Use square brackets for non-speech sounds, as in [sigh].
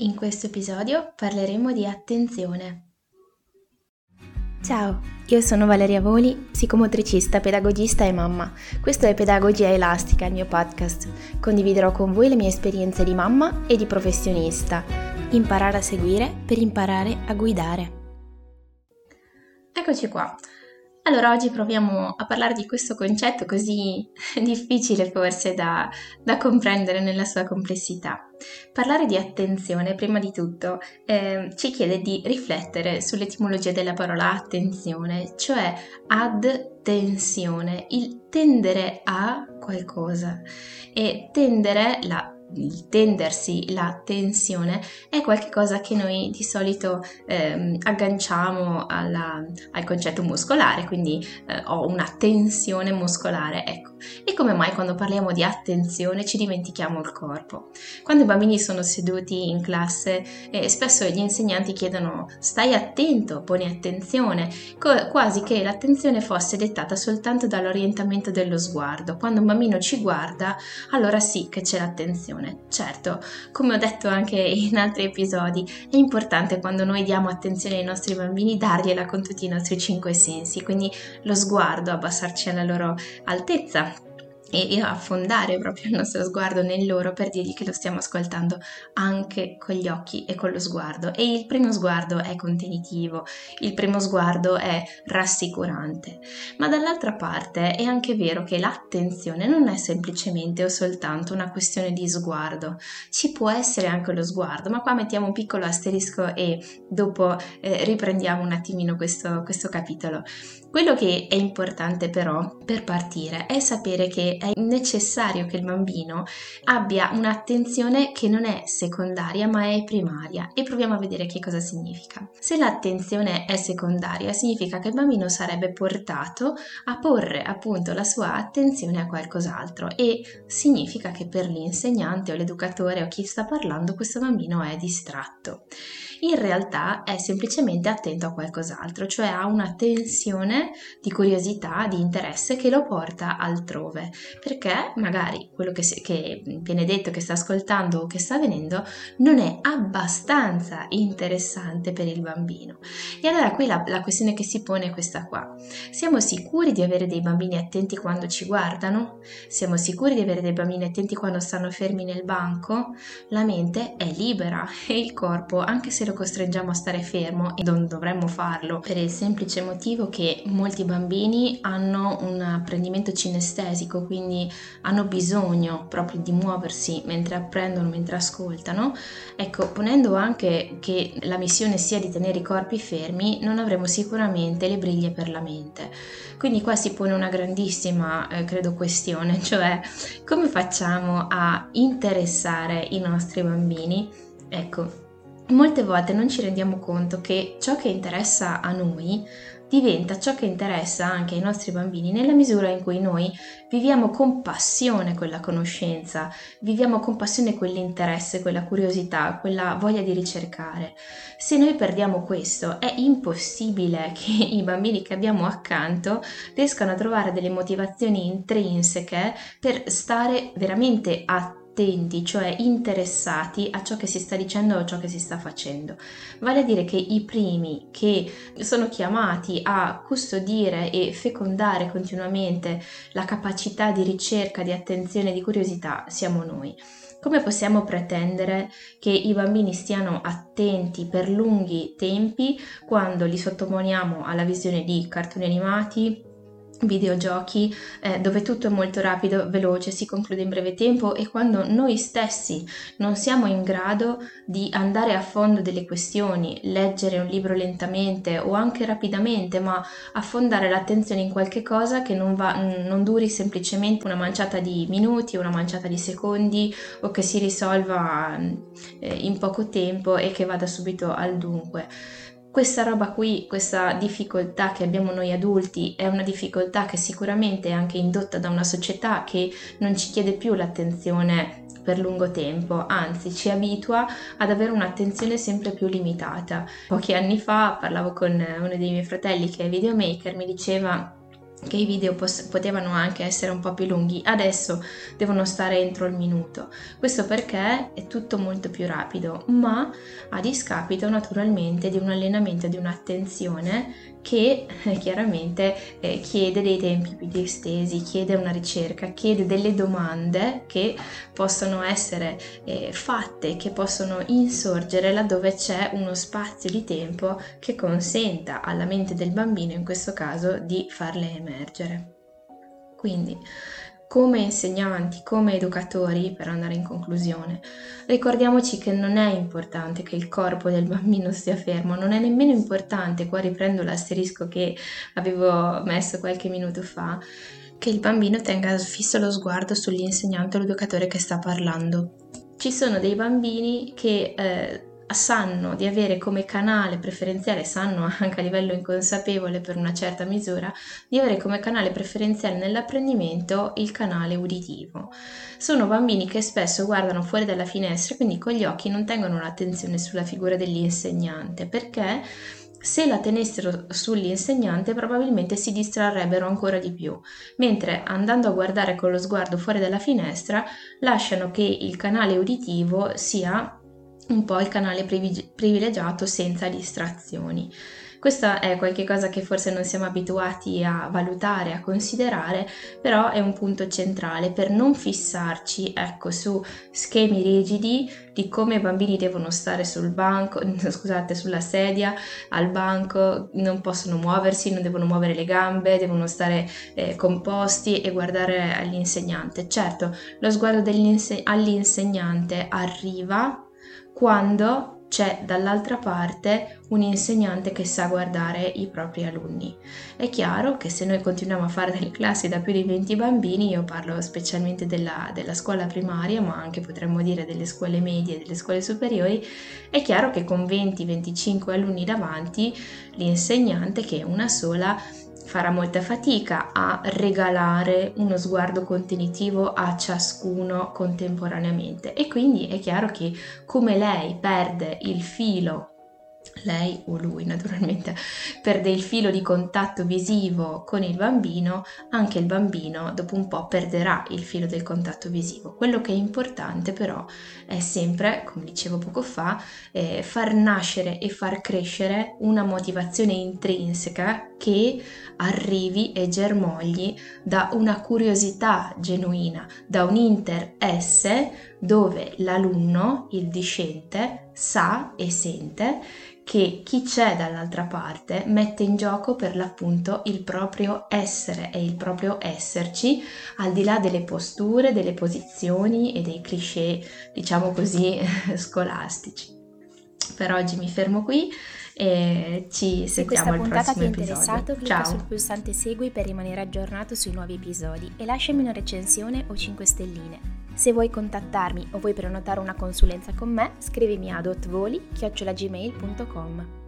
In questo episodio parleremo di attenzione. Ciao, io sono Valeria Voli, psicomotricista, pedagogista e mamma. Questo è Pedagogia Elastica, il mio podcast. Condividerò con voi le mie esperienze di mamma e di professionista. Imparare a seguire per imparare a guidare. Eccoci qua. Allora, oggi proviamo a parlare di questo concetto così [laughs] difficile forse da, da comprendere nella sua complessità. Parlare di attenzione, prima di tutto, eh, ci chiede di riflettere sull'etimologia della parola attenzione, cioè ad tensione, il tendere a qualcosa. E tendere, la il tendersi, la tensione, è qualcosa che noi di solito eh, agganciamo alla, al concetto muscolare, quindi eh, ho una tensione muscolare. Ecco, e come mai quando parliamo di attenzione ci dimentichiamo il corpo? Quando i bambini sono seduti in classe eh, spesso gli insegnanti chiedono stai attento, poni attenzione, co- quasi che l'attenzione fosse dettata soltanto dall'orientamento dello sguardo. Quando un bambino ci guarda, allora sì che c'è l'attenzione. Certo, come ho detto anche in altri episodi, è importante quando noi diamo attenzione ai nostri bambini dargliela con tutti i nostri cinque sensi, quindi lo sguardo, abbassarci alla loro altezza e affondare proprio il nostro sguardo nel loro per dirgli che lo stiamo ascoltando anche con gli occhi e con lo sguardo. E il primo sguardo è contenitivo, il primo sguardo è rassicurante. Ma dall'altra parte è anche vero che l'attenzione non è semplicemente o soltanto una questione di sguardo, ci può essere anche lo sguardo, ma qua mettiamo un piccolo asterisco e dopo eh, riprendiamo un attimino questo, questo capitolo. Quello che è importante però per partire è sapere che è necessario che il bambino abbia un'attenzione che non è secondaria ma è primaria. E proviamo a vedere che cosa significa. Se l'attenzione è secondaria significa che il bambino sarebbe portato a porre appunto la sua attenzione a qualcos'altro. E significa che per l'insegnante o l'educatore o chi sta parlando questo bambino è distratto. In realtà è semplicemente attento a qualcos'altro, cioè ha una tensione di curiosità, di interesse che lo porta altrove, perché magari quello che, si, che viene detto, che sta ascoltando o che sta avvenendo non è abbastanza interessante per il bambino. E allora qui la, la questione che si pone è questa qua. Siamo sicuri di avere dei bambini attenti quando ci guardano? Siamo sicuri di avere dei bambini attenti quando stanno fermi nel banco? La mente è libera [laughs] e il corpo, anche se lo costringiamo a stare fermo e non dovremmo farlo per il semplice motivo che molti bambini hanno un apprendimento cinestesico, quindi hanno bisogno proprio di muoversi mentre apprendono, mentre ascoltano. Ecco, ponendo anche che la missione sia di tenere i corpi fermi, non avremo sicuramente le briglie per la mente. Quindi qua si pone una grandissima, eh, credo, questione, [laughs] cioè come facciamo a interessare i nostri bambini? Ecco, molte volte non ci rendiamo conto che ciò che interessa a noi diventa ciò che interessa anche ai nostri bambini nella misura in cui noi viviamo con passione quella conoscenza, viviamo con passione quell'interesse, quella curiosità, quella voglia di ricercare. Se noi perdiamo questo, è impossibile [laughs] che i bambini che abbiamo accanto riescano a trovare delle motivazioni intrinseche per stare veramente attenti attenti, cioè interessati a ciò che si sta dicendo o a ciò che si sta facendo. Vale a dire che i primi che sono chiamati a custodire e fecondare continuamente la capacità di ricerca, di attenzione, di curiosità siamo noi. Come possiamo pretendere che i bambini stiano attenti per lunghi tempi quando li sottoponiamo alla visione di cartoni animati, videogiochi eh, dove tutto è molto rapido, veloce, si conclude in breve tempo e quando noi stessi non siamo in grado di andare a fondo delle questioni, leggere un libro lentamente o anche rapidamente, ma affondare l'attenzione in qualche cosa che non, va, non duri semplicemente una manciata di minuti, una manciata di secondi o che si risolva eh, in poco tempo e che vada subito al dunque questa roba qui, questa difficoltà che abbiamo noi adulti è una difficoltà che sicuramente è anche indotta da una società che non ci chiede più l'attenzione per lungo tempo, anzi ci abitua ad avere un'attenzione sempre più limitata. Pochi anni fa parlavo con uno dei miei fratelli che è videomaker, mi diceva che i video pos- potevano anche essere un po' più lunghi, adesso devono stare entro il minuto. Questo perché è tutto molto più rapido, ma a discapito naturalmente di un allenamento, di un'attenzione che eh, chiaramente eh, chiede dei tempi più distesi, chiede una ricerca, chiede delle domande che possono essere eh, fatte, che possono insorgere laddove c'è uno spazio di tempo che consenta alla mente del bambino, in questo caso, di farle emergere. Quindi come insegnanti, come educatori, per andare in conclusione, ricordiamoci che non è importante che il corpo del bambino stia fermo, non è nemmeno importante, qua riprendo l'asterisco che avevo messo qualche minuto fa, che il bambino tenga fisso lo sguardo sull'insegnante o l'educatore che sta parlando. Ci sono dei bambini che eh, sanno di avere come canale preferenziale, sanno anche a livello inconsapevole per una certa misura, di avere come canale preferenziale nell'apprendimento il canale uditivo. Sono bambini che spesso guardano fuori dalla finestra, quindi con gli occhi non tengono l'attenzione sulla figura dell'insegnante, perché se la tenessero sull'insegnante probabilmente si distrarrebbero ancora di più, mentre andando a guardare con lo sguardo fuori dalla finestra lasciano che il canale uditivo sia un po' il canale privilegiato senza distrazioni. Questo è qualcosa che forse non siamo abituati a valutare, a considerare, però è un punto centrale per non fissarci ecco, su schemi rigidi di come i bambini devono stare sul banco, [laughs] scusate, sulla sedia, al banco, non possono muoversi, non devono muovere le gambe, devono stare eh, composti e guardare all'insegnante. Certo, lo sguardo all'insegnante arriva quando c'è dall'altra parte un insegnante che sa guardare i propri alunni. È chiaro che se noi continuiamo a fare delle classi da più di 20 bambini, io parlo specialmente della, della scuola primaria, ma anche potremmo dire delle scuole medie e delle scuole superiori, è chiaro che con 20-25 alunni davanti, l'insegnante, che è una sola, farà molta fatica a regalare uno sguardo contenitivo a ciascuno contemporaneamente. E quindi è chiaro che come lei perde il filo lei o lui naturalmente perde il filo di contatto visivo con il bambino, anche il bambino dopo un po' perderà il filo del contatto visivo. Quello che è importante però è sempre, come dicevo poco fa, eh, far nascere e far crescere una motivazione intrinseca che arrivi e germogli da una curiosità genuina, da un interesse dove l'alunno, il discente, sa e sente che chi c'è dall'altra parte mette in gioco per l'appunto il proprio essere e il proprio esserci, al di là delle posture, delle posizioni e dei cliché, diciamo così, [laughs] scolastici. Per oggi mi fermo qui e ci sentiamo al prossimo episodio. Se questa puntata ti è interessato, clicca sul pulsante segui per rimanere aggiornato sui nuovi episodi e lasciami una recensione o 5 stelline. Se vuoi contattarmi o vuoi prenotare una consulenza con me, scrivimi a dotvoli-gmail.com.